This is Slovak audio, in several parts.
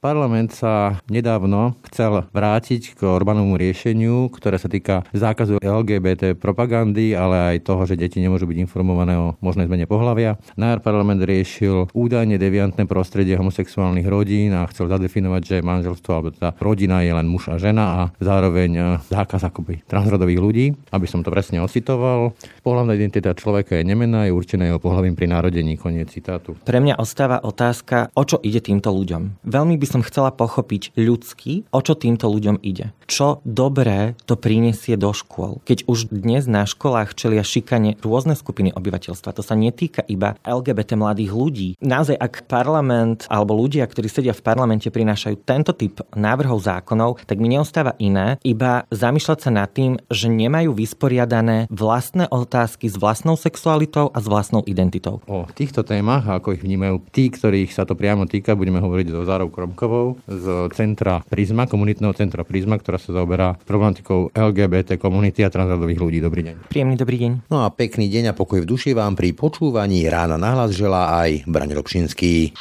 Parlament sa nedávno chcel vrátiť k Orbánovmu riešeniu, ktoré sa týka zákazu LGBT propagandy, ale aj toho, že deti nemôžu byť informované o možnej zmene pohľavia. Najar parlament riešil údajne deviantné prostredie homosexuálnych rodín a chcel zadefinovať, že manželstvo alebo tá rodina je len muž a žena a zároveň e, zákaz akoby transrodových ľudí. Aby som to presne ocitoval, pohľavná identita človeka je nemená, je určená jeho pohľavím pri narodení. Koniec citátu. Pre mňa ostáva otázka, o čo ide týmto ľuďom. Veľmi by som chcela pochopiť ľudský, o čo týmto ľuďom ide. Čo dobré to prinesie do škôl. Keď už dnes na školách čelia šikane rôzne skupiny obyvateľstva, to sa netýka iba LGBT mladých ľudí. Naozaj, ak parlament alebo ľudia, ktorí sedia v parlamente, prinášajú tento typ návrhov zákonov, tak mi neostáva iné, iba zamýšľať sa nad tým, že nemajú vysporiadané vlastné otázky s vlastnou sexualitou a s vlastnou identitou. O týchto témach, ako ich vnímajú tí, ktorých sa to priamo týka, budeme hovoriť so Kromkou Štefánikovou z centra Prisma, komunitného centra Prisma, ktorá sa zaoberá problematikou LGBT komunity a transrodových ľudí. Dobrý deň. Príjemný dobrý deň. No a pekný deň a pokoj v duši vám pri počúvaní rána nahlas želá aj Braň Robšinský.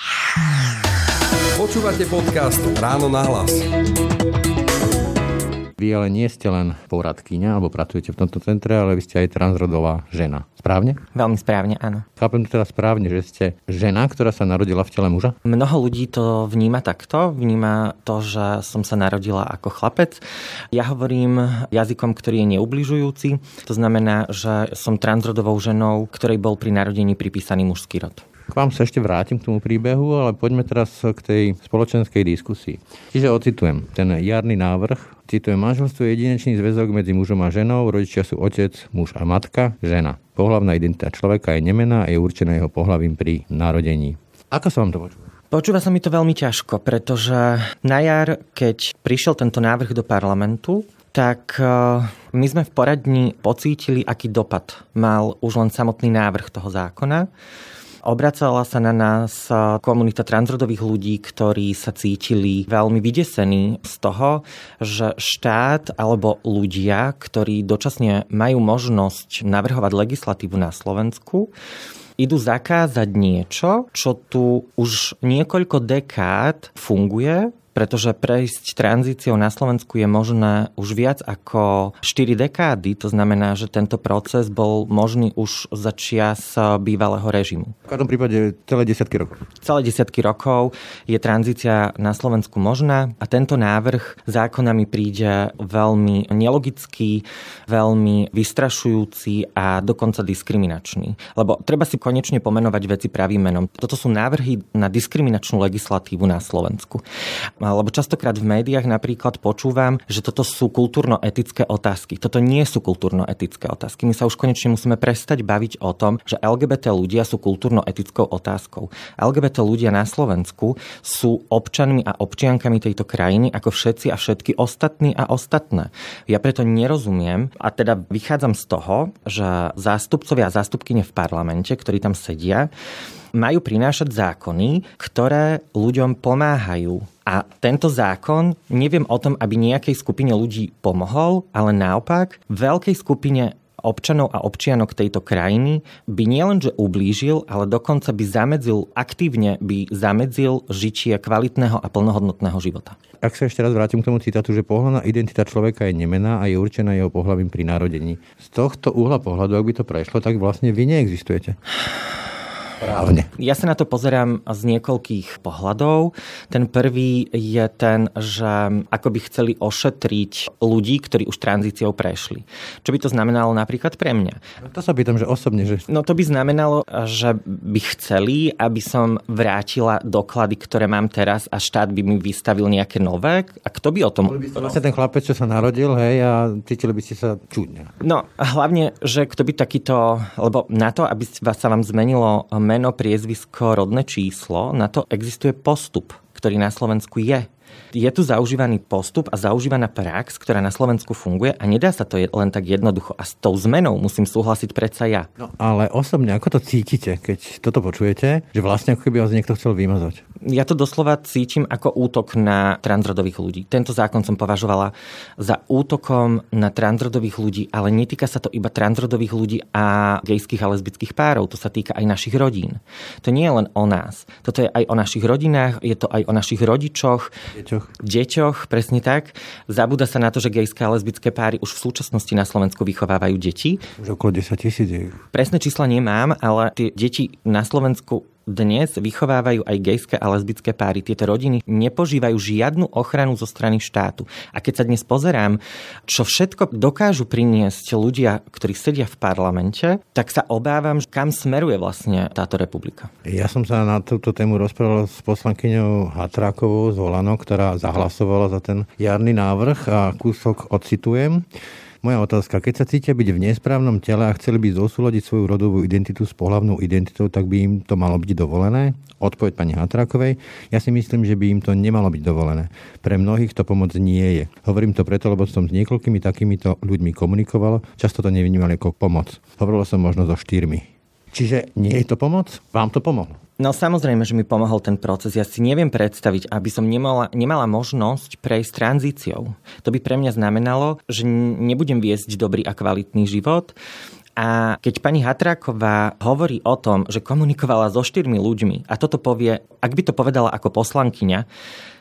Počúvate podcast Ráno nahlas. Vy ale nie ste len poradkyňa, alebo pracujete v tomto centre, ale vy ste aj transrodová žena. Správne? Veľmi správne, áno. Chápem to teda správne, že ste žena, ktorá sa narodila v tele muža? Mnoho ľudí to vníma takto. Vníma to, že som sa narodila ako chlapec. Ja hovorím jazykom, ktorý je neubližujúci. To znamená, že som transrodovou ženou, ktorej bol pri narodení pripísaný mužský rod. K vám sa ešte vrátim k tomu príbehu, ale poďme teraz k tej spoločenskej diskusii. Čiže ocitujem ten jarný návrh. Citujem, manželstvo je jedinečný zväzok medzi mužom a ženou, rodičia sú otec, muž a matka, žena. Pohlavná identita človeka je nemená a je určená jeho pohlavím pri narodení. Ako sa vám to počúva? Počúva sa mi to veľmi ťažko, pretože na jar, keď prišiel tento návrh do parlamentu, tak eh, my sme v poradni pocítili, aký dopad mal už len samotný návrh toho zákona. Obracala sa na nás komunita transrodových ľudí, ktorí sa cítili veľmi vydesení z toho, že štát alebo ľudia, ktorí dočasne majú možnosť navrhovať legislatívu na Slovensku, idú zakázať niečo, čo tu už niekoľko dekád funguje pretože prejsť tranzíciou na Slovensku je možné už viac ako 4 dekády. To znamená, že tento proces bol možný už za čias bývalého režimu. V každom prípade celé desiatky rokov. Celé desiatky rokov je tranzícia na Slovensku možná a tento návrh zákona mi príde veľmi nelogický, veľmi vystrašujúci a dokonca diskriminačný. Lebo treba si konečne pomenovať veci pravým menom. Toto sú návrhy na diskriminačnú legislatívu na Slovensku lebo častokrát v médiách napríklad počúvam, že toto sú kultúrno-etické otázky. Toto nie sú kultúrno-etické otázky. My sa už konečne musíme prestať baviť o tom, že LGBT ľudia sú kultúrno-etickou otázkou. LGBT ľudia na Slovensku sú občanmi a občiankami tejto krajiny ako všetci a všetky ostatní a ostatné. Ja preto nerozumiem a teda vychádzam z toho, že zástupcovia a zástupkyne v parlamente, ktorí tam sedia, majú prinášať zákony, ktoré ľuďom pomáhajú. A tento zákon, neviem o tom, aby nejakej skupine ľudí pomohol, ale naopak veľkej skupine občanov a občianok tejto krajiny by nielenže ublížil, ale dokonca by zamedzil, aktívne by zamedzil žitie kvalitného a plnohodnotného života. Ak sa ešte raz vrátim k tomu citátu, že pohľadná identita človeka je nemená a je určená jeho pohľavím pri narodení. Z tohto uhla pohľadu, ak by to prešlo, tak vlastne vy neexistujete právne? Ja sa na to pozerám z niekoľkých pohľadov. Ten prvý je ten, že ako by chceli ošetriť ľudí, ktorí už tranzíciou prešli. Čo by to znamenalo napríklad pre mňa? No to sa pýtam, že osobne. Že... No to by znamenalo, že by chceli, aby som vrátila doklady, ktoré mám teraz a štát by mi vystavil nejaké nové. A kto by o tom... Bol by ste vlastne ten chlapec, čo sa narodil, hej, a cítili by ste sa čudne. No, hlavne, že kto by takýto... Lebo na to, aby sa vám zmenilo meno, priezvisko, rodné číslo, na to existuje postup, ktorý na Slovensku je. Je tu zaužívaný postup a zaužívaná prax, ktorá na Slovensku funguje a nedá sa to len tak jednoducho. A s tou zmenou musím súhlasiť predsa ja. No, ale osobne, ako to cítite, keď toto počujete, že vlastne ako keby vás niekto chcel vymazať? Ja to doslova cítim ako útok na transrodových ľudí. Tento zákon som považovala za útokom na transrodových ľudí, ale netýka sa to iba transrodových ľudí a gejských a lesbických párov. To sa týka aj našich rodín. To nie je len o nás. Toto je aj o našich rodinách, je to aj o našich rodičoch, Deťoch. Deťoch, presne tak. Zabúda sa na to, že gejské a lesbické páry už v súčasnosti na Slovensku vychovávajú deti. Už okolo 10 tisíc je. Presné čísla nemám, ale tie deti na Slovensku dnes vychovávajú aj gejské a lesbické páry. Tieto rodiny nepožívajú žiadnu ochranu zo strany štátu. A keď sa dnes pozerám, čo všetko dokážu priniesť ľudia, ktorí sedia v parlamente, tak sa obávam, kam smeruje vlastne táto republika. Ja som sa na túto tému rozprával s poslankyňou Hatrákovou z Volano, ktorá zahlasovala za ten jarný návrh a kúsok odcitujem. Moja otázka, keď sa cítia byť v nesprávnom tele a chceli by zosúľadiť svoju rodovú identitu s pohľavnou identitou, tak by im to malo byť dovolené? Odpoveď pani Hatrákovej. Ja si myslím, že by im to nemalo byť dovolené. Pre mnohých to pomoc nie je. Hovorím to preto, lebo som s niekoľkými takýmito ľuďmi komunikoval, často to nevnímali ako pomoc. Hovoril som možno so štyrmi. Čiže nie je to pomoc? Vám to pomohlo? No samozrejme, že mi pomohol ten proces. Ja si neviem predstaviť, aby som nemala, nemala možnosť prejsť tranzíciou. To by pre mňa znamenalo, že nebudem viesť dobrý a kvalitný život. A keď pani Hatráková hovorí o tom, že komunikovala so štyrmi ľuďmi a toto povie, ak by to povedala ako poslankyňa,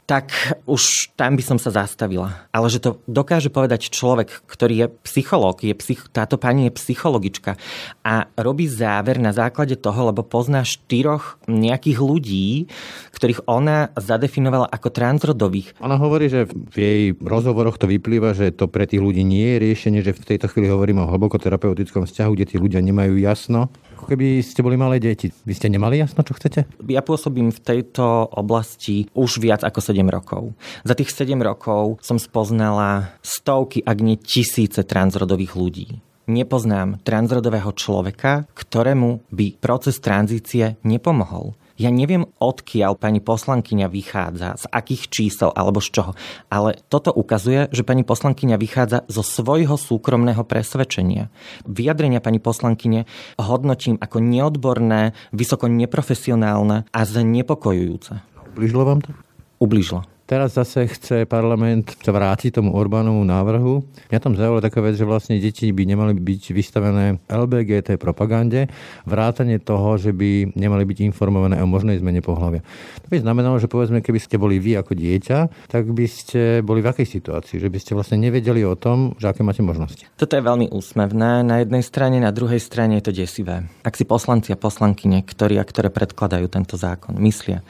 tak už tam by som sa zastavila. Ale že to dokáže povedať človek, ktorý je psychológ, je psych, táto pani je psychologička a robí záver na základe toho, lebo pozná štyroch nejakých ľudí, ktorých ona zadefinovala ako transrodových. Ona hovorí, že v jej rozhovoroch to vyplýva, že to pre tých ľudí nie je riešenie, že v tejto chvíli hovoríme o hlboko terapeutickom vzťahu, kde tí ľudia nemajú jasno. Ako keby ste boli malé deti. Vy ste nemali jasno, čo chcete? Ja pôsobím v tejto oblasti už viac ako 7 rokov. Za tých 7 rokov som spoznala stovky, ak nie tisíce transrodových ľudí. Nepoznám transrodového človeka, ktorému by proces tranzície nepomohol. Ja neviem, odkiaľ pani poslankyňa vychádza, z akých čísel alebo z čoho, ale toto ukazuje, že pani poslankyňa vychádza zo svojho súkromného presvedčenia. Vyjadrenia pani poslankyne hodnotím ako neodborné, vysoko neprofesionálne a znepokojujúce. Ubližilo vám to? Ubližilo. Teraz zase chce parlament sa vrátiť tomu Orbánovu návrhu. Mňa tam zaujala taká vec, že vlastne deti by nemali byť vystavené LBGT propagande, vrátanie toho, že by nemali byť informované o možnej zmene pohľavia. To by znamenalo, že povedzme, keby ste boli vy ako dieťa, tak by ste boli v akej situácii? Že by ste vlastne nevedeli o tom, že aké máte možnosti. Toto je veľmi úsmevné na jednej strane, na druhej strane je to desivé. Ak si poslanci a poslankyne, ktorí a ktoré predkladajú tento zákon, myslia,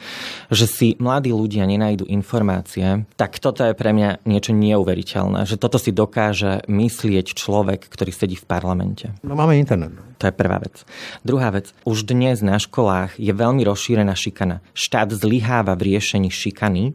že si mladí ľudia nenajdu informácie, informácie, tak toto je pre mňa niečo neuveriteľné, že toto si dokáže myslieť človek, ktorý sedí v parlamente. No máme internet. To je prvá vec. Druhá vec. Už dnes na školách je veľmi rozšírená šikana. Štát zlyháva v riešení šikany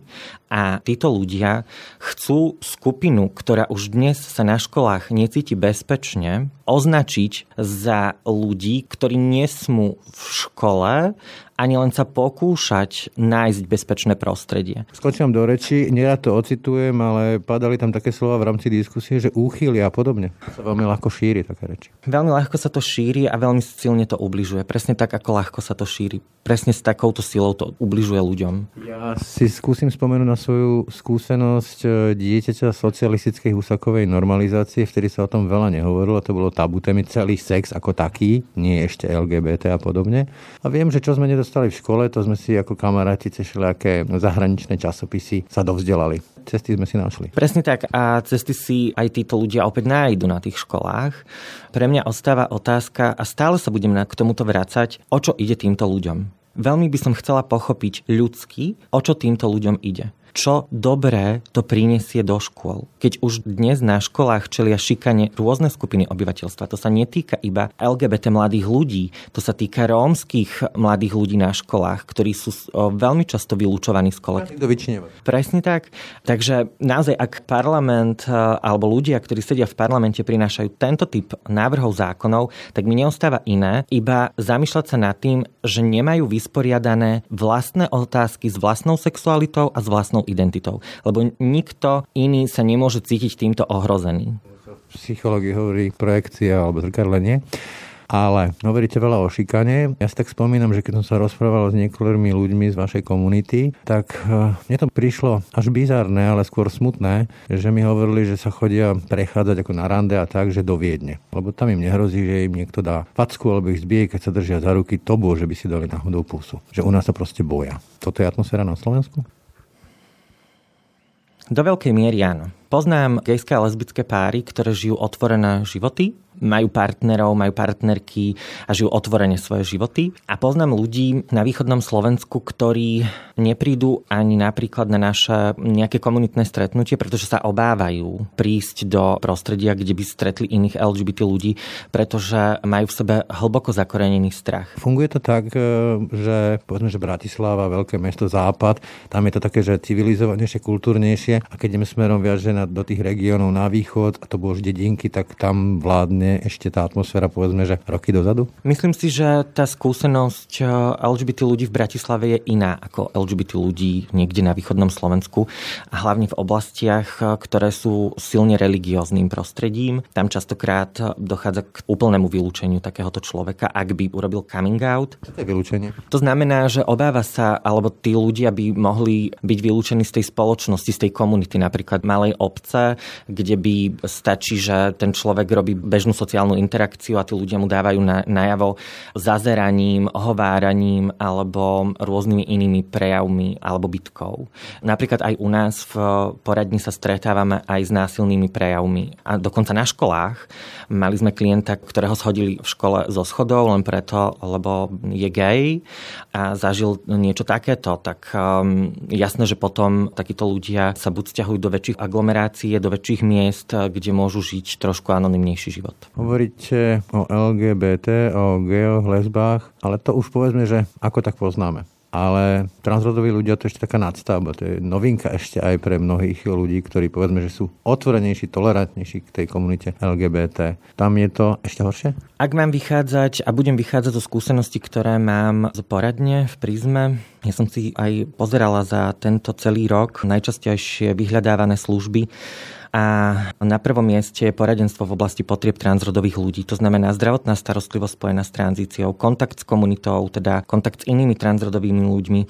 a títo ľudia chcú skupinu, ktorá už dnes sa na školách necíti bezpečne, označiť za ľudí, ktorí nesmú v škole ani len sa pokúšať nájsť bezpečné prostredie. Skočím do reči, nerad to ocitujem, ale padali tam také slova v rámci diskusie, že úchyly a podobne. Sa veľmi ľahko šíri také reči. Veľmi ľahko sa to šíri a veľmi silne to ubližuje. Presne tak, ako ľahko sa to šíri. Presne s takouto silou to ubližuje ľuďom. Ja si skúsim spomenúť na svoju skúsenosť e, dieťaťa socialistickej husakovej normalizácie, vtedy sa o tom veľa nehovorilo, to bolo tabu témy celý sex ako taký, nie ešte LGBT a podobne. A viem, že čo sme nedostali v škole, to sme si ako kamaráti cez všelijaké zahraničné časopisy sa dovzdelali. Cesty sme si našli. Presne tak a cesty si aj títo ľudia opäť nájdu na tých školách. Pre mňa ostáva otázka a stále sa budem k tomuto vrácať, o čo ide týmto ľuďom. Veľmi by som chcela pochopiť ľudsky, o čo týmto ľuďom ide čo dobré to prinesie do škôl. Keď už dnes na školách čelia šikane rôzne skupiny obyvateľstva, to sa netýka iba LGBT mladých ľudí, to sa týka rómskych mladých ľudí na školách, ktorí sú veľmi často vylúčovaní z kolektívu. Presne tak. Takže naozaj, ak parlament alebo ľudia, ktorí sedia v parlamente, prinášajú tento typ návrhov zákonov, tak mi neostáva iné, iba zamýšľať sa nad tým, že nemajú vysporiadané vlastné otázky s vlastnou sexualitou a s vlastnou vlastnou identitou. Lebo nikto iný sa nemôže cítiť týmto ohrozený. Psychológii hovorí projekcia alebo zrkadlenie. Ale hovoríte veľa o šikane. Ja si tak spomínam, že keď som sa rozprával s niektorými ľuďmi z vašej komunity, tak eh, mne to prišlo až bizarné, ale skôr smutné, že mi hovorili, že sa chodia prechádzať ako na rande a tak, že do Viedne. Lebo tam im nehrozí, že im niekto dá facku alebo ich zbije, keď sa držia za ruky, to bolo, že by si dali náhodou pusu. Že u nás sa proste boja. Toto je atmosféra na Slovensku? Do veľkej miery áno. Poznám gejské a lesbické páry, ktoré žijú otvorené životy, majú partnerov, majú partnerky a žijú otvorene svoje životy. A poznám ľudí na východnom Slovensku, ktorí neprídu ani napríklad na naše nejaké komunitné stretnutie, pretože sa obávajú prísť do prostredia, kde by stretli iných LGBT ľudí, pretože majú v sebe hlboko zakorenený strach. Funguje to tak, e, že povedzme, že Bratislava, veľké mesto Západ, tam je to také, že civilizovanejšie, kultúrnejšie a keď ideme smerom viac, do tých regiónov na východ, a to bolo už dedinky, tak tam vládne ešte tá atmosféra, povedzme, že roky dozadu? Myslím si, že tá skúsenosť eh, LGBT ľudí v Bratislave je iná ako LGBT ľudí niekde na východnom Slovensku a hlavne v oblastiach, eh, ktoré sú silne religióznym prostredím. Tam častokrát dochádza k úplnému vylúčeniu takéhoto človeka, ak by urobil coming out. Čo to je vylúčenie? To znamená, že obáva sa, alebo tí ľudia by mohli byť vylúčení z tej spoločnosti, z tej komunity, napríklad malej obce, kde by stačí, že ten človek robí bežnú sociálnu interakciu a tí ľudia mu dávajú na, najavo zazeraním, ohováraním alebo rôznymi inými prejavmi alebo bytkou. Napríklad aj u nás v poradni sa stretávame aj s násilnými prejavmi. A dokonca na školách mali sme klienta, ktorého shodili v škole zo schodov len preto, lebo je gay a zažil niečo takéto, tak um, jasné, že potom takíto ľudia sa buď stiahujú do väčších aglomerácií, do väčších miest, kde môžu žiť trošku anonymnejší život. Hovoríte o LGBT, o geoch, lesbách, ale to už povedzme, že ako tak poznáme ale transrodoví ľudia to je ešte taká nadstavba. To je novinka ešte aj pre mnohých ľudí, ktorí povedzme, že sú otvorenejší, tolerantnejší k tej komunite LGBT. Tam je to ešte horšie? Ak mám vychádzať a budem vychádzať zo skúseností, ktoré mám z poradne v prízme, ja som si aj pozerala za tento celý rok najčastejšie vyhľadávané služby a na prvom mieste je poradenstvo v oblasti potrieb transrodových ľudí. To znamená zdravotná starostlivosť spojená s tranzíciou, kontakt s komunitou, teda kontakt s inými transrodovými ľuďmi.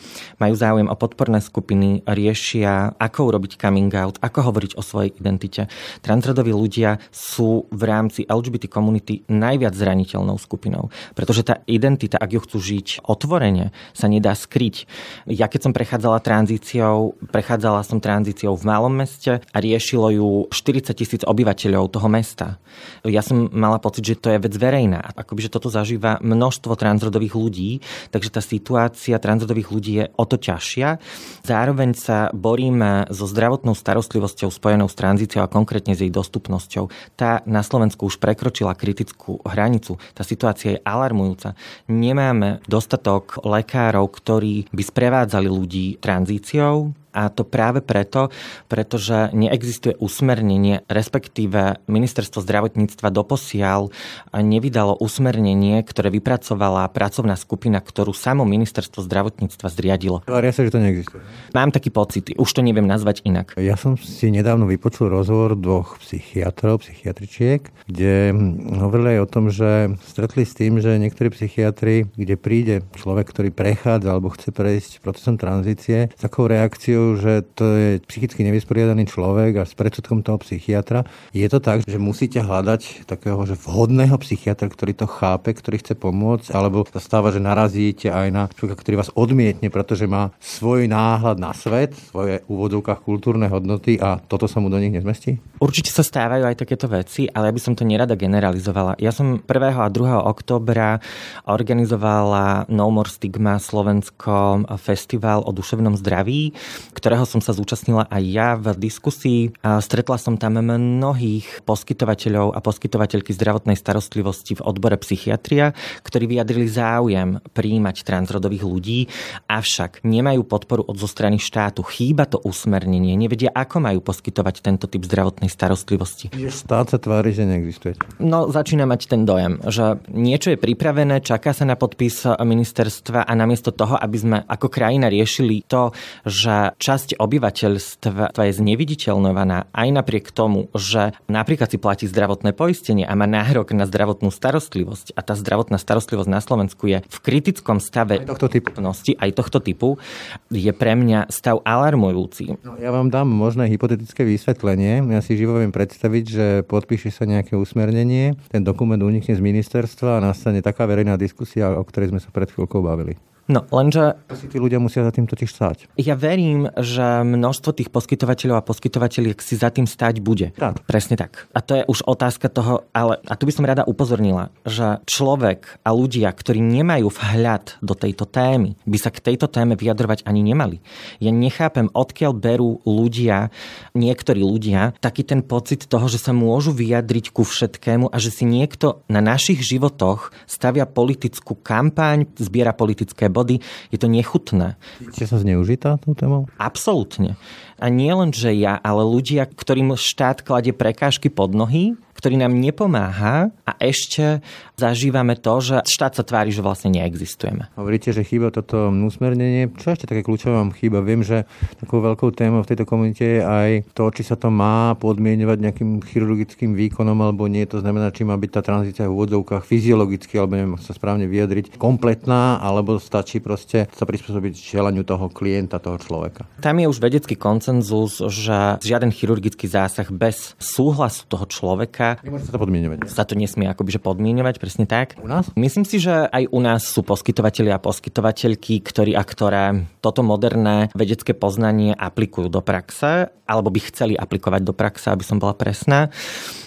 Majú záujem o podporné skupiny, riešia, ako urobiť coming out, ako hovoriť o svojej identite. Transrodoví ľudia sú v rámci LGBT komunity najviac zraniteľnou skupinou, pretože tá identita, ak ju chcú žiť otvorene, sa nedá skryť. Ja keď som prechádzala tranzíciou, prechádzala som tranzíciou v malom meste a riešilo ju 40 tisíc obyvateľov toho mesta. Ja som mala pocit, že to je vec verejná. Akoby, že toto zažíva množstvo transrodových ľudí, takže tá situácia transrodových ľudí je o to ťažšia. Zároveň sa boríme so zdravotnou starostlivosťou spojenou s tranzíciou a konkrétne s jej dostupnosťou. Tá na Slovensku už prekročila kritickú hranicu. Tá situácia je alarmujúca. Nemáme dostatok lekárov, ktorí by sprevádzali ľudí tranzíciou, a to práve preto, pretože neexistuje usmernenie, respektíve ministerstvo zdravotníctva doposiaľ nevydalo usmernenie, ktoré vypracovala pracovná skupina, ktorú samo ministerstvo zdravotníctva zriadilo. Ale ja sa, že to neexistuje. Mám taký pocit, už to neviem nazvať inak. Ja som si nedávno vypočul rozhovor dvoch psychiatrov, psychiatričiek, kde hovorili aj o tom, že stretli s tým, že niektorí psychiatri, kde príde človek, ktorý prechádza alebo chce prejsť procesom tranzície, s takou reakciou, že to je psychicky nevysporiadaný človek a s predsudkom toho psychiatra. Je to tak, že musíte hľadať takého že vhodného psychiatra, ktorý to chápe, ktorý chce pomôcť, alebo sa stáva, že narazíte aj na človeka, ktorý vás odmietne, pretože má svoj náhľad na svet, svoje úvodovkách kultúrne hodnoty a toto sa mu do nich nezmestí? Určite sa stávajú aj takéto veci, ale ja by som to nerada generalizovala. Ja som 1. a 2. oktobra organizovala No More Stigma Slovensko festival o duševnom zdraví, ktorého som sa zúčastnila aj ja v diskusii. A stretla som tam mnohých poskytovateľov a poskytovateľky zdravotnej starostlivosti v odbore psychiatria, ktorí vyjadrili záujem príjmať transrodových ľudí, avšak nemajú podporu od zo strany štátu. Chýba to usmernenie, nevedia, ako majú poskytovať tento typ zdravotnej starostlivosti. Štát sa tvári, že neexistuje. No, začína mať ten dojem, že niečo je pripravené, čaká sa na podpis ministerstva a namiesto toho, aby sme ako krajina riešili to, že časť obyvateľstva je zneviditeľnovaná aj napriek tomu, že napríklad si platí zdravotné poistenie a má nárok na zdravotnú starostlivosť a tá zdravotná starostlivosť na Slovensku je v kritickom stave aj tohto typu, aj tohto typu je pre mňa stav alarmujúci. No, ja vám dám možné hypotetické vysvetlenie. Ja si živo viem predstaviť, že podpíše sa nejaké usmernenie, ten dokument unikne z ministerstva a nastane taká verejná diskusia, o ktorej sme sa pred chvíľkou bavili. No, lenže... Si tí ľudia musia za tým totiž stáť. Ja verím, že množstvo tých poskytovateľov a poskytovateľiek si za tým stáť bude. Tak. Presne tak. A to je už otázka toho, ale a tu by som rada upozornila, že človek a ľudia, ktorí nemajú vhľad do tejto témy, by sa k tejto téme vyjadrovať ani nemali. Ja nechápem, odkiaľ berú ľudia, niektorí ľudia, taký ten pocit toho, že sa môžu vyjadriť ku všetkému a že si niekto na našich životoch stavia politickú kampaň, zbiera politické body, je to nechutné. Ste sa zneužitá tou témou? Absolútne. A nie len, že ja, ale ľudia, ktorým štát kladie prekážky pod nohy, ktorý nám nepomáha a ešte zažívame to, že štát sa tvári, že vlastne neexistujeme. Hovoríte, že chýba toto usmernenie. Čo ešte také kľúčové vám chýba? Viem, že takou veľkou témou v tejto komunite je aj to, či sa to má podmienovať nejakým chirurgickým výkonom alebo nie. To znamená, či má byť tá tranzícia v úvodzovkách fyziologicky, alebo neviem sa správne vyjadriť, kompletná, alebo stačí proste sa prispôsobiť želaniu toho klienta, toho človeka. Tam je už vedecký koncenzus, že žiaden chirurgický zásah bez súhlasu toho človeka Nemôže sa to podmienovať. Sa to nesmie akoby že podmienovať, presne tak. U nás? Myslím si, že aj u nás sú poskytovateľi a poskytovateľky, ktorí a ktoré toto moderné vedecké poznanie aplikujú do praxe, alebo by chceli aplikovať do praxe, aby som bola presná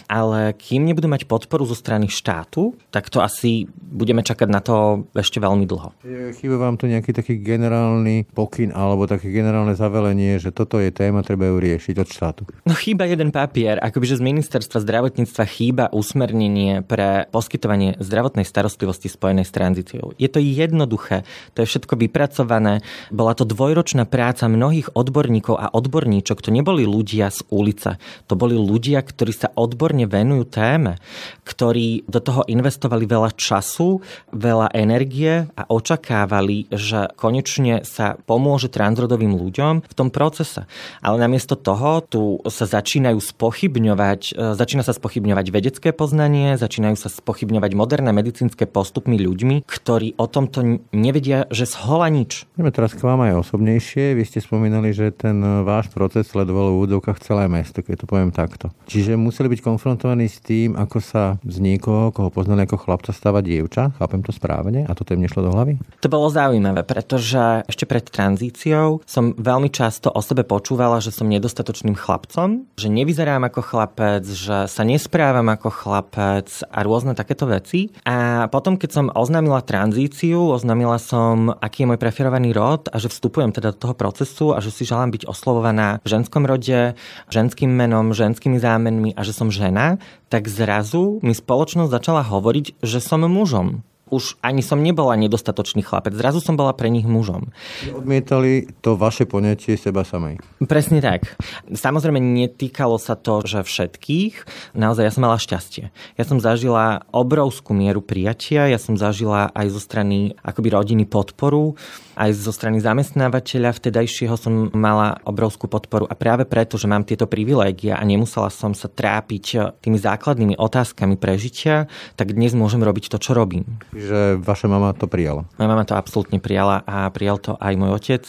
ale kým nebudú mať podporu zo strany štátu, tak to asi budeme čakať na to ešte veľmi dlho. Chýba vám tu nejaký taký generálny pokyn alebo také generálne zavelenie, že toto je téma, treba ju riešiť od štátu? No chýba jeden papier, akoby z ministerstva zdravotníctva chýba usmernenie pre poskytovanie zdravotnej starostlivosti spojenej s tranzíciou. Je to jednoduché, to je všetko vypracované. Bola to dvojročná práca mnohých odborníkov a odborníčok. To neboli ľudia z ulice, to boli ľudia, ktorí sa odborne pozorne venujú téme, ktorí do toho investovali veľa času, veľa energie a očakávali, že konečne sa pomôže transrodovým ľuďom v tom procese. Ale namiesto toho tu sa začínajú spochybňovať, e, začína sa spochybňovať vedecké poznanie, začínajú sa spochybňovať moderné medicínske postupmi ľuďmi, ktorí o tomto nevedia, že zhola nič. Ideme teraz k vám aj osobnejšie. Vy ste spomínali, že ten váš proces sledovalo v úvodovkách celé mesto, keď to poviem takto. Čiže museli byť konfrontovaní konfrontovaní s tým, ako sa z niekoho, koho poznali ako chlapca, stáva dievča. Chápem to správne? A toto im nešlo do hlavy? To bolo zaujímavé, pretože ešte pred tranzíciou som veľmi často o sebe počúvala, že som nedostatočným chlapcom, že nevyzerám ako chlapec, že sa nesprávam ako chlapec a rôzne takéto veci. A potom, keď som oznámila tranzíciu, oznámila som, aký je môj preferovaný rod a že vstupujem teda do toho procesu a že si želám byť oslovovaná v ženskom rode, ženským menom, ženskými zámenmi a že som žena žena, tak zrazu mi spoločnosť začala hovoriť, že som mužom už ani som nebola nedostatočný chlapec. Zrazu som bola pre nich mužom. Odmietali to vaše poňatie seba samej. Presne tak. Samozrejme netýkalo sa to, že všetkých. Naozaj ja som mala šťastie. Ja som zažila obrovskú mieru prijatia, ja som zažila aj zo strany akoby rodiny podporu aj zo strany zamestnávateľa vtedajšieho som mala obrovskú podporu a práve preto, že mám tieto privilégia a nemusela som sa trápiť tými základnými otázkami prežitia, tak dnes môžem robiť to, čo robím. Čiže vaša mama to prijala? Moja mama to absolútne prijala a prijal to aj môj otec,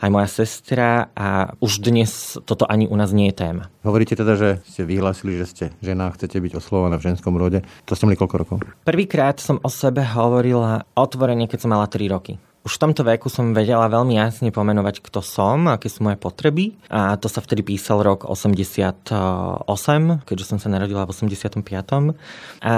aj moja sestra a už dnes toto ani u nás nie je téma. Hovoríte teda, že ste vyhlásili, že ste žena, chcete byť oslovaná v ženskom rode. To ste mali koľko rokov? Prvýkrát som o sebe hovorila otvorene, keď som mala 3 roky. Už v tomto veku som vedela veľmi jasne pomenovať, kto som, aké sú moje potreby. A to sa vtedy písal rok 88, keďže som sa narodila v 85. A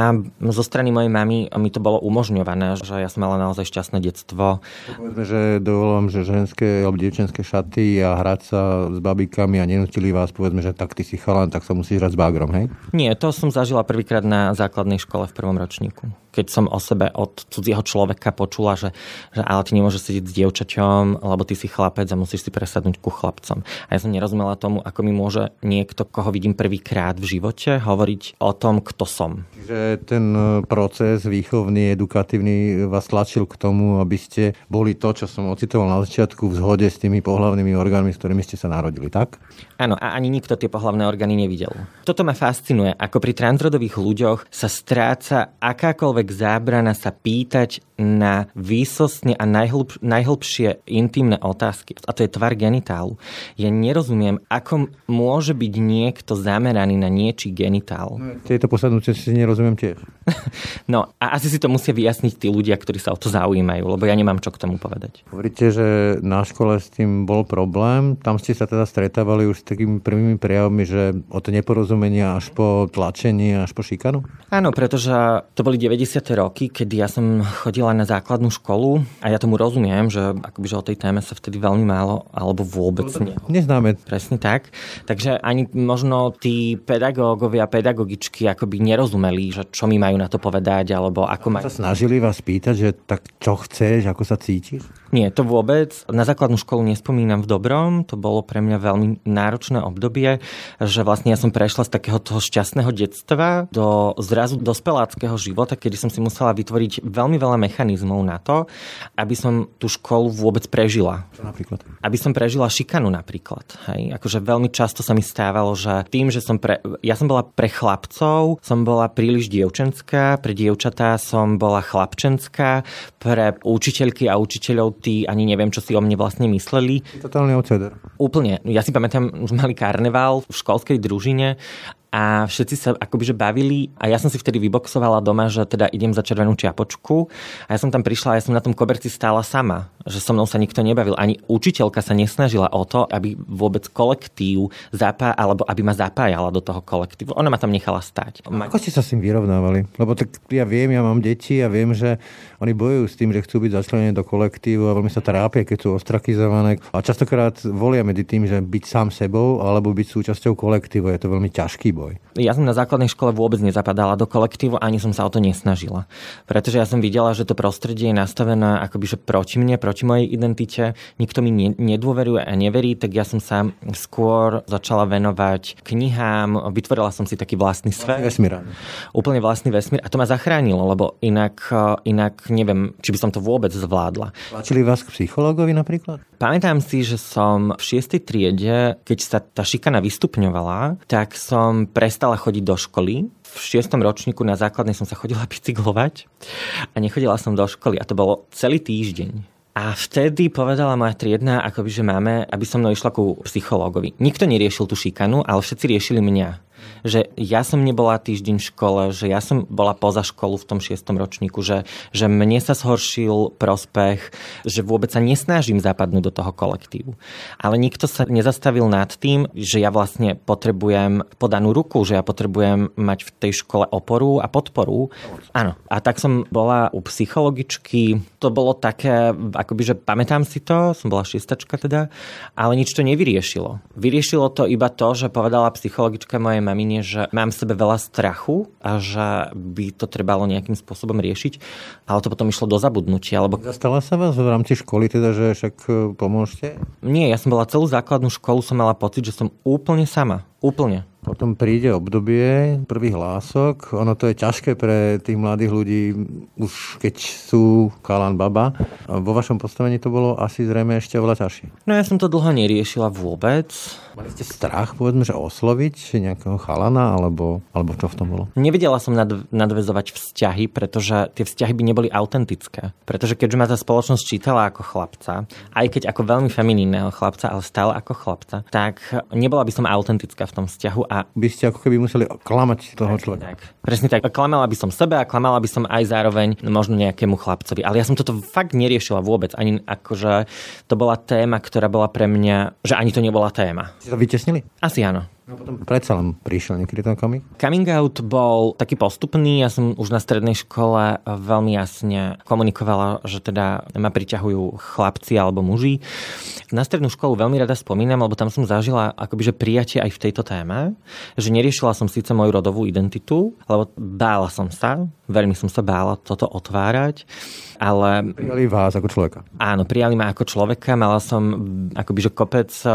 zo strany mojej mamy mi to bolo umožňované, že ja som mala naozaj šťastné detstvo. Povedzme, že dovolám, že ženské alebo dievčenské šaty a hrať sa s babikami a nenutili vás, povedzme, že tak ty si chalan, tak sa musíš hrať s bagrom, hej? Nie, to som zažila prvýkrát na základnej škole v prvom ročníku keď som o sebe od cudzieho človeka počula, že, že ale ty nemôžeš sedieť s dievčaťom, lebo ty si chlapec a musíš si presadnúť ku chlapcom. A ja som nerozumela tomu, ako mi môže niekto, koho vidím prvýkrát v živote, hovoriť o tom, kto som. Že ten e, proces výchovný, edukatívny vás tlačil k tomu, aby ste boli to, čo som ocitoval na začiatku, v zhode s tými pohlavnými orgánmi, s ktorými ste sa narodili, tak? Áno, a ani nikto tie pohlavné orgány nevidel. Toto ma fascinuje, ako pri transrodových ľuďoch sa stráca akákoľvek zábrana sa pýtať na výsostne a najhlb, najhlbšie intimné otázky. A to je tvar genitálu. Ja nerozumiem, ako môže byť niekto zameraný na niečí genitál. No, tieto poslednúce si nerozumiem tiež. no a asi si to musia vyjasniť tí ľudia, ktorí sa o to zaujímajú, lebo ja nemám čo k tomu povedať. Hovoríte, že na škole s tým bol problém. Tam ste sa teda stretávali už s takými prvými prejavmi, že od neporozumenia až po tlačenie, až po šikanu? Áno, pretože to boli 90. roky, kedy ja som chodila na základnú školu a ja tomu rozumiem, že akoby, že o tej téme sa vtedy veľmi málo alebo vôbec nie. Neznáme. Presne tak. Takže ani možno tí pedagógovia, pedagogičky akoby nerozumeli, že čo mi majú na to povedať alebo ako majú. Sa snažili vás pýtať, že tak čo chceš, ako sa cítiš? Nie, to vôbec. Na základnú školu nespomínam v dobrom. To bolo pre mňa veľmi náročné obdobie, že vlastne ja som prešla z takého toho šťastného detstva do zrazu dospeláckého života, kedy som si musela vytvoriť veľmi veľa mechanizmov na to, aby som tú školu vôbec prežila. Čo napríklad? Aby som prežila šikanu napríklad. Hej. Akože veľmi často sa mi stávalo, že tým, že som pre... Ja som bola pre chlapcov, som bola príliš dievčenská, pre dievčatá som bola chlapčenská, pre učiteľky a učiteľov tí ani neviem, čo si o mne vlastne mysleli. Totálny outsider. Úplne. Ja si pamätám, že mali karneval v školskej družine a všetci sa akoby že bavili a ja som si vtedy vyboxovala doma, že teda idem za červenú čiapočku a ja som tam prišla a ja som na tom koberci stála sama, že so mnou sa nikto nebavil. Ani učiteľka sa nesnažila o to, aby vôbec kolektív zapá, alebo aby ma zapájala do toho kolektívu. Ona ma tam nechala stať. Ako ste sa s tým vyrovnávali? Lebo tak ja viem, ja mám deti a viem, že oni bojujú s tým, že chcú byť začlenené do kolektívu a veľmi sa trápia, keď sú ostrakizované. A častokrát volia medzi tým, že byť sám sebou alebo byť súčasťou kolektívu. Je to veľmi ťažký boj. Ja som na základnej škole vôbec nezapadala do kolektívu, ani som sa o to nesnažila. Pretože ja som videla, že to prostredie je nastavené akoby že proti mne, proti mojej identite. Nikto mi nedôveruje a neverí, tak ja som sa skôr začala venovať knihám, vytvorila som si taký vlastný svet. Vesmír. Úplne vlastný vesmír a to ma zachránilo, lebo inak, inak neviem, či by som to vôbec zvládla. Tlačili vás k psychológovi napríklad? Pamätám si, že som v šiestej triede, keď sa tá šikana vystupňovala, tak som prestala chodiť do školy. V šiestom ročníku na základnej som sa chodila bicyklovať a nechodila som do školy a to bolo celý týždeň. A vtedy povedala moja triedna, akoby, že máme, aby som mnou išla ku psychológovi. Nikto neriešil tú šikanu, ale všetci riešili mňa že ja som nebola týždeň v škole, že ja som bola poza školu v tom šiestom ročníku, že, že mne sa zhoršil prospech, že vôbec sa nesnažím zapadnúť do toho kolektívu. Ale nikto sa nezastavil nad tým, že ja vlastne potrebujem podanú ruku, že ja potrebujem mať v tej škole oporu a podporu. Áno. A tak som bola u psychologičky. To bolo také, akoby, že pamätám si to, som bola šiestačka teda, ale nič to nevyriešilo. Vyriešilo to iba to, že povedala psychologička mojej mamine, že mám v sebe veľa strachu a že by to trebalo nejakým spôsobom riešiť, ale to potom išlo do zabudnutia. Lebo... Zastala sa vás v rámci školy teda, že však e, pomôžte? Nie, ja som bola celú základnú školu, som mala pocit, že som úplne sama. Úplne. Potom príde obdobie prvých hlások. Ono to je ťažké pre tých mladých ľudí, už keď sú kalan baba. Vo vašom postavení to bolo asi zrejme ešte oveľa ťažšie. No ja som to dlho neriešila vôbec. Mali ste strach, povedzme, že osloviť nejakého chalana, alebo, alebo čo v tom bolo? Nevedela som nad, nadvezovať vzťahy, pretože tie vzťahy by neboli autentické. Pretože keďže ma tá spoločnosť čítala ako chlapca, aj keď ako veľmi feminínneho chlapca, ale stále ako chlapca, tak nebola by som autentická v tom vzťahu a a by ste ako keby museli klamať toho človeka. Tak. Presne tak. Klamala by som sebe a klamala by som aj zároveň možno nejakému chlapcovi. Ale ja som toto fakt neriešila vôbec. Ani akože to bola téma, ktorá bola pre mňa, že ani to nebola téma. Ste to vytesnili? Asi áno. No potom predsa len prišiel niekedy ten komik? Coming out bol taký postupný. Ja som už na strednej škole veľmi jasne komunikovala, že teda ma priťahujú chlapci alebo muži. Na strednú školu veľmi rada spomínam, lebo tam som zažila akoby, že prijatie aj v tejto téme. Že neriešila som síce moju rodovú identitu, lebo bála som sa, veľmi som sa bála toto otvárať, ale... Prijali vás ako človeka. Áno, prijali ma ako človeka, mala som akoby, že kopec, eh,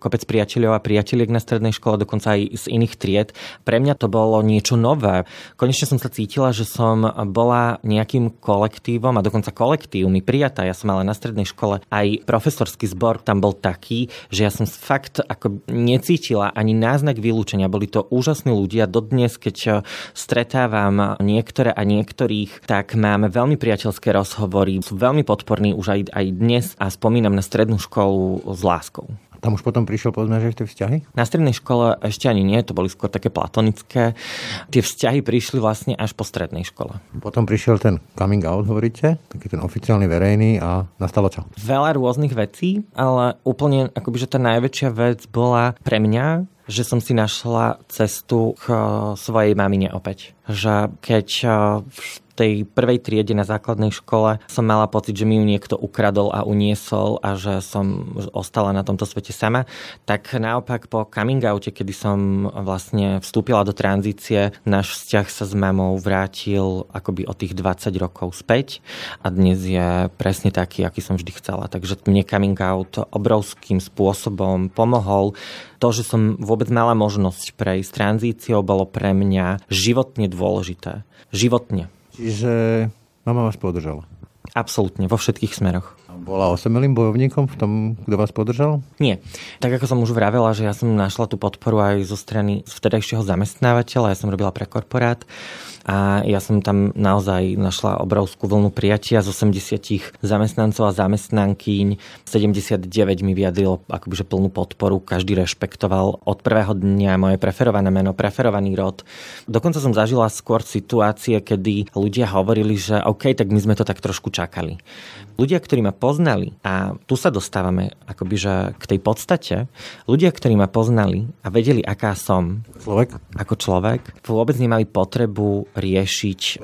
kopec priateľov a priateľiek na strednej škole, dokonca aj z iných tried. Pre mňa to bolo niečo nové. Konečne som sa cítila, že som bola nejakým kolektívom a dokonca kolektív mi prijatá. Ja som mala na strednej škole aj profesorský zbor, tam bol taký, že ja som fakt ako necítila ani náznak vylúčenia. Boli to úžasní ľudia. Dodnes, keď eh, stretávam niektoré a niektorých, tak máme veľmi priateľské rozhovory. Sú veľmi podporní už aj, aj dnes a spomínam na strednú školu s láskou. Tam už potom prišiel povedzme, že tie vzťahy? Na strednej škole ešte ani nie, to boli skôr také platonické. Tie vzťahy prišli vlastne až po strednej škole. Potom prišiel ten coming out, hovoríte, taký ten oficiálny verejný a nastalo čo? Veľa rôznych vecí, ale úplne akoby, že tá najväčšia vec bola pre mňa, že som si našla cestu k svojej mamine opäť. Že keď v tej prvej triede na základnej škole som mala pocit, že mi ju niekto ukradol a uniesol a že som ostala na tomto svete sama, tak naopak po coming oute, kedy som vlastne vstúpila do tranzície, náš vzťah sa s mamou vrátil akoby o tých 20 rokov späť a dnes je presne taký, aký som vždy chcela. Takže mne coming out obrovským spôsobom pomohol. To, že som vôbec mala možnosť prejsť tranzíciou, bolo pre mňa životne dôležité. Životne. Čiže mama vás podržala? Absolútne, vo všetkých smeroch. Bola osamelým bojovníkom v tom, kto vás podržal? Nie. Tak ako som už vravela, že ja som našla tú podporu aj zo strany vtedajšieho zamestnávateľa, ja som robila pre korporát a ja som tam naozaj našla obrovskú vlnu prijatia z 80 zamestnancov a zamestnankyň. 79 mi vyjadrilo akoby, že plnú podporu, každý rešpektoval od prvého dňa moje preferované meno, preferovaný rod. Dokonca som zažila skôr situácie, kedy ľudia hovorili, že OK, tak my sme to tak trošku čakali. Ľudia, ktorí ma poznali, a tu sa dostávame akoby, že k tej podstate, ľudia, ktorí ma poznali a vedeli, aká som človek. ako človek, vôbec nemali potrebu riešiť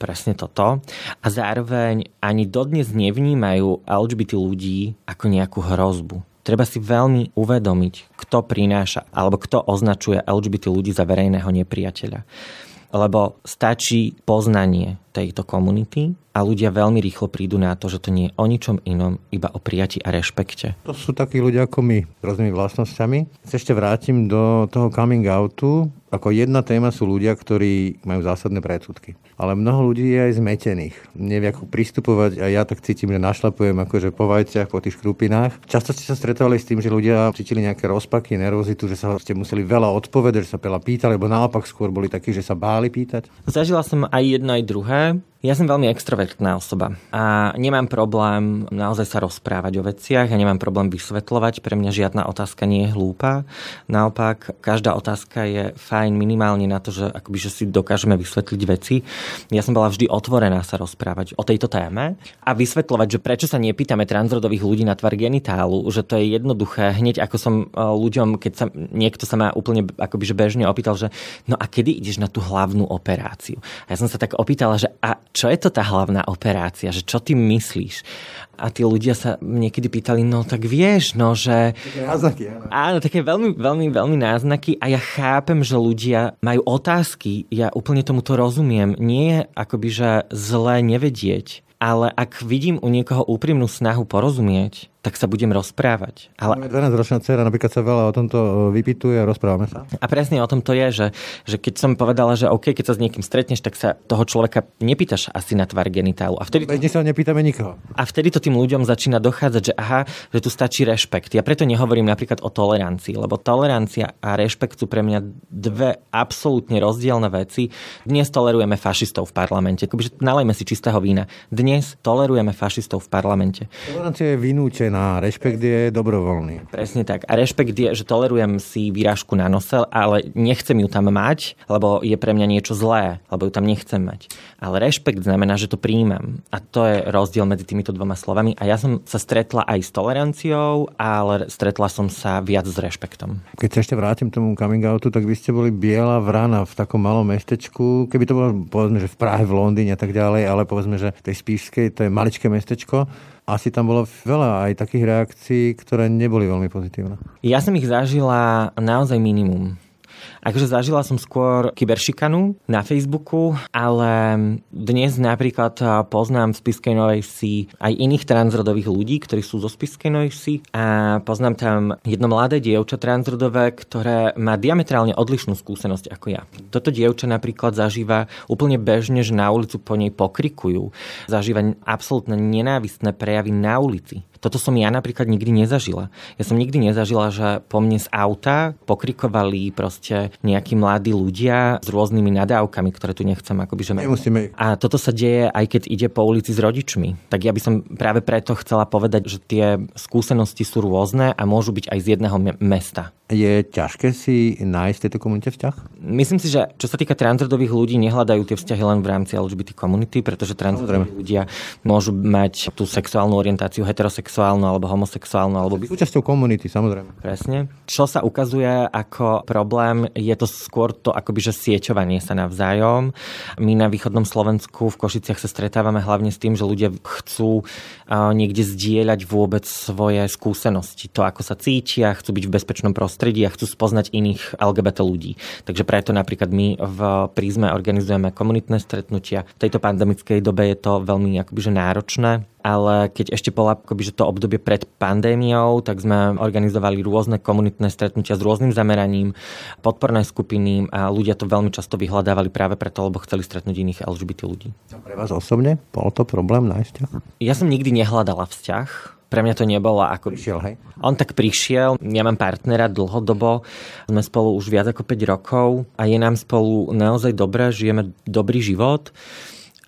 presne toto. A zároveň ani dodnes nevnímajú LGBT ľudí ako nejakú hrozbu. Treba si veľmi uvedomiť, kto prináša alebo kto označuje LGBT ľudí za verejného nepriateľa lebo stačí poznanie tejto komunity a ľudia veľmi rýchlo prídu na to, že to nie je o ničom inom, iba o prijati a rešpekte. To sú takí ľudia ako my, s rôznymi vlastnosťami. Sa ešte vrátim do toho coming outu. Ako jedna téma sú ľudia, ktorí majú zásadné predsudky. Ale mnoho ľudí je aj zmetených. Nevie, ako pristupovať a ja tak cítim, že našlapujem akože po vajciach, po tých škrupinách. Často ste sa stretávali s tým, že ľudia cítili nejaké rozpaky, nervozitu, že sa ste museli veľa odpovedať, že sa veľa pýtali, alebo naopak skôr boli takí, že sa báli pýtať. Zažila som aj jedno, aj druhé. time. Ja som veľmi extrovertná osoba a nemám problém naozaj sa rozprávať o veciach, ja nemám problém vysvetľovať, pre mňa žiadna otázka nie je hlúpa. Naopak, každá otázka je fajn minimálne na to, že, akoby, že si dokážeme vysvetliť veci. Ja som bola vždy otvorená sa rozprávať o tejto téme a vysvetľovať, že prečo sa nepýtame transrodových ľudí na tvar genitálu, že to je jednoduché. Hneď ako som e, ľuďom, keď sa niekto sa ma úplne akoby, že bežne opýtal, že no a kedy ideš na tú hlavnú operáciu? A ja som sa tak opýtala, že a čo je to tá hlavná operácia, že čo ty myslíš? A tí ľudia sa niekedy pýtali, no tak vieš, no že... Také náznaky, áno. Áno, také veľmi, veľmi, veľmi náznaky a ja chápem, že ľudia majú otázky, ja úplne tomuto rozumiem. Nie je akoby, že zlé nevedieť, ale ak vidím u niekoho úprimnú snahu porozumieť, tak sa budem rozprávať. Ale... 12-ročná dcera napríklad sa veľa o tomto vypituje a rozprávame sa. A presne o tom to je, že, že keď som povedala, že OK, keď sa s niekým stretneš, tak sa toho človeka nepýtaš asi na tvar genitálu. A vtedy, Veď sa nepýtame nikoho. A vtedy to tým ľuďom začína dochádzať, že aha, že tu stačí rešpekt. Ja preto nehovorím napríklad o tolerancii, lebo tolerancia a rešpekt sú pre mňa dve absolútne rozdielne veci. Dnes tolerujeme fašistov v parlamente. Akože nalejme si čistého vína. Dnes tolerujeme fašistov v parlamente. Tolerancia je vynútená na rešpekt je dobrovoľný. Presne tak. A rešpekt je, že tolerujem si výražku na nose, ale nechcem ju tam mať, lebo je pre mňa niečo zlé, lebo ju tam nechcem mať. Ale rešpekt znamená, že to príjmam. A to je rozdiel medzi týmito dvoma slovami. A ja som sa stretla aj s toleranciou, ale stretla som sa viac s rešpektom. Keď sa ešte vrátim tomu coming outu, tak vy ste boli biela vrana v takom malom mestečku. Keby to bolo, povedzme, že v Prahe, v Londýne a tak ďalej, ale povedzme, že v tej Spíšskej, to je maličké mestečko asi tam bolo veľa aj takých reakcií, ktoré neboli veľmi pozitívne. Ja som ich zažila naozaj minimum. Akože zažila som skôr kyberšikanu na Facebooku, ale dnes napríklad poznám v Spiskej Novej Vsi aj iných transrodových ľudí, ktorí sú zo Spiskej Novej Vsi a poznám tam jedno mladé dievča transrodové, ktoré má diametrálne odlišnú skúsenosť ako ja. Toto dievča napríklad zažíva úplne bežne, že na ulicu po nej pokrikujú. Zažíva absolútne nenávistné prejavy na ulici. Toto som ja napríklad nikdy nezažila. Ja som nikdy nezažila, že po mne z auta pokrikovali proste nejakí mladí ľudia s rôznymi nadávkami, ktoré tu nechcem akoby, že... Nemusíme. A toto sa deje aj keď ide po ulici s rodičmi. Tak ja by som práve preto chcela povedať, že tie skúsenosti sú rôzne a môžu byť aj z jedného mesta. Je ťažké si nájsť v tejto komunite vzťah? Myslím si, že čo sa týka transrodových ľudí, nehľadajú tie vzťahy len v rámci LGBT komunity, pretože transrodoví ľudia môžu mať tú sexuálnu orientáciu heterosexuálnu alebo homosexuálnu. Alebo... Súčasťou komunity, samozrejme. Presne. Čo sa ukazuje ako problém, je to skôr to akoby, že sieťovanie sa navzájom. My na východnom Slovensku v Košiciach sa stretávame hlavne s tým, že ľudia chcú niekde zdieľať vôbec svoje skúsenosti. To, ako sa cítia, chcú byť v bezpečnom prostredí a chcú spoznať iných LGBT ľudí. Takže preto napríklad my v prízme organizujeme komunitné stretnutia. V tejto pandemickej dobe je to veľmi akoby, že náročné, ale keď ešte bola akoby, že to obdobie pred pandémiou, tak sme organizovali rôzne komunitné stretnutia s rôznym zameraním, podporné skupiny a ľudia to veľmi často vyhľadávali práve preto, lebo chceli stretnúť iných LGBT ľudí. Pre vás osobne? Bol to problém nájsť Ja som nikdy nehľadala vzťah. Pre mňa to nebolo ako... Prišiel, hej? On tak prišiel, ja mám partnera dlhodobo, sme spolu už viac ako 5 rokov a je nám spolu naozaj dobré, žijeme dobrý život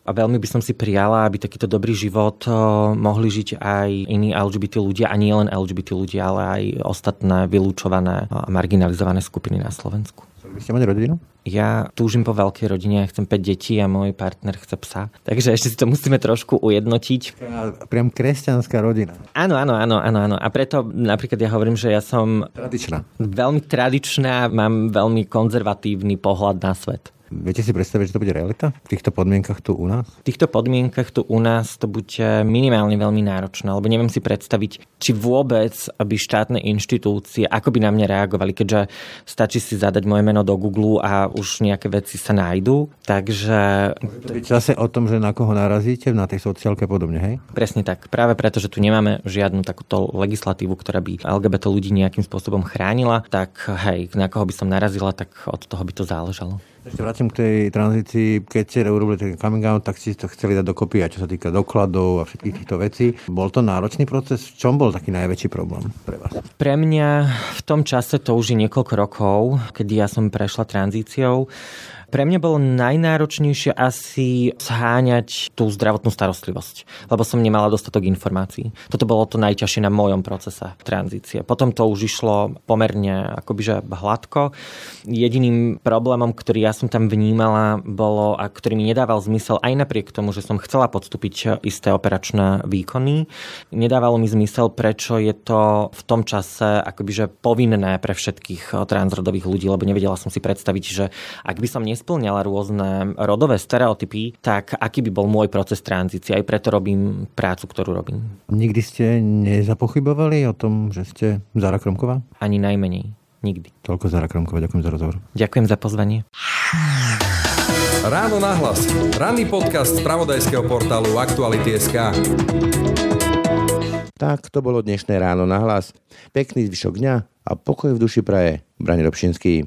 a veľmi by som si prijala, aby takýto dobrý život eh, mohli žiť aj iní LGBT ľudia a nie len LGBT ľudia, ale aj ostatné vylúčované a marginalizované skupiny na Slovensku. Chceli by ste mať rodinu? Ja túžim po veľkej rodine, ja chcem 5 detí a môj partner chce psa. Takže ešte si to musíme trošku ujednotiť. Priam kresťanská rodina. Áno, áno, áno, áno, áno. A preto napríklad ja hovorím, že ja som... Tradičná. Veľmi tradičná, mám veľmi konzervatívny pohľad na svet. Viete si predstaviť, že to bude realita v týchto podmienkach tu u nás? V týchto podmienkach tu u nás to bude minimálne veľmi náročné, lebo neviem si predstaviť, či vôbec by štátne inštitúcie, ako by na mňa reagovali, keďže stačí si zadať moje meno do Google a už nejaké veci sa nájdú. Takže... Byť zase o tom, že na koho narazíte, na tej sociálke podobne, hej? Presne tak. Práve preto, že tu nemáme žiadnu takúto legislatívu, ktorá by LGBT ľudí nejakým spôsobom chránila, tak hej, na koho by som narazila, tak od toho by to záležalo. Ešte vrátim k tej tranzícii. Keď ste urobili ten coming out, tak ste to chceli dať dokopy aj čo sa týka dokladov a všetkých týchto vecí. Bol to náročný proces? V čom bol taký najväčší problém pre vás? Pre mňa v tom čase, to už je niekoľko rokov, kedy ja som prešla tranzíciou, pre mňa bolo najnáročnejšie asi zháňať tú zdravotnú starostlivosť, lebo som nemala dostatok informácií. Toto bolo to najťažšie na mojom procese tranzície. Potom to už išlo pomerne akoby že hladko. Jediným problémom, ktorý ja som tam vnímala, bolo a ktorý mi nedával zmysel aj napriek tomu, že som chcela podstúpiť isté operačné výkony, nedávalo mi zmysel, prečo je to v tom čase akoby že povinné pre všetkých transrodových ľudí, lebo nevedela som si predstaviť, že ak by som nes nesplňala rôzne rodové stereotypy, tak aký by bol môj proces tranzície. Aj preto robím prácu, ktorú robím. Nikdy ste nezapochybovali o tom, že ste Zara Kromková? Ani najmenej. Nikdy. Toľko Zara Kromková. Ďakujem za rozhovor. Ďakujem za pozvanie. Ráno nahlas. Ranný podcast z pravodajského portálu Aktuality.sk. Tak to bolo dnešné ráno na hlas. Pekný zvyšok dňa a pokoj v duši praje. Brani Robšinský.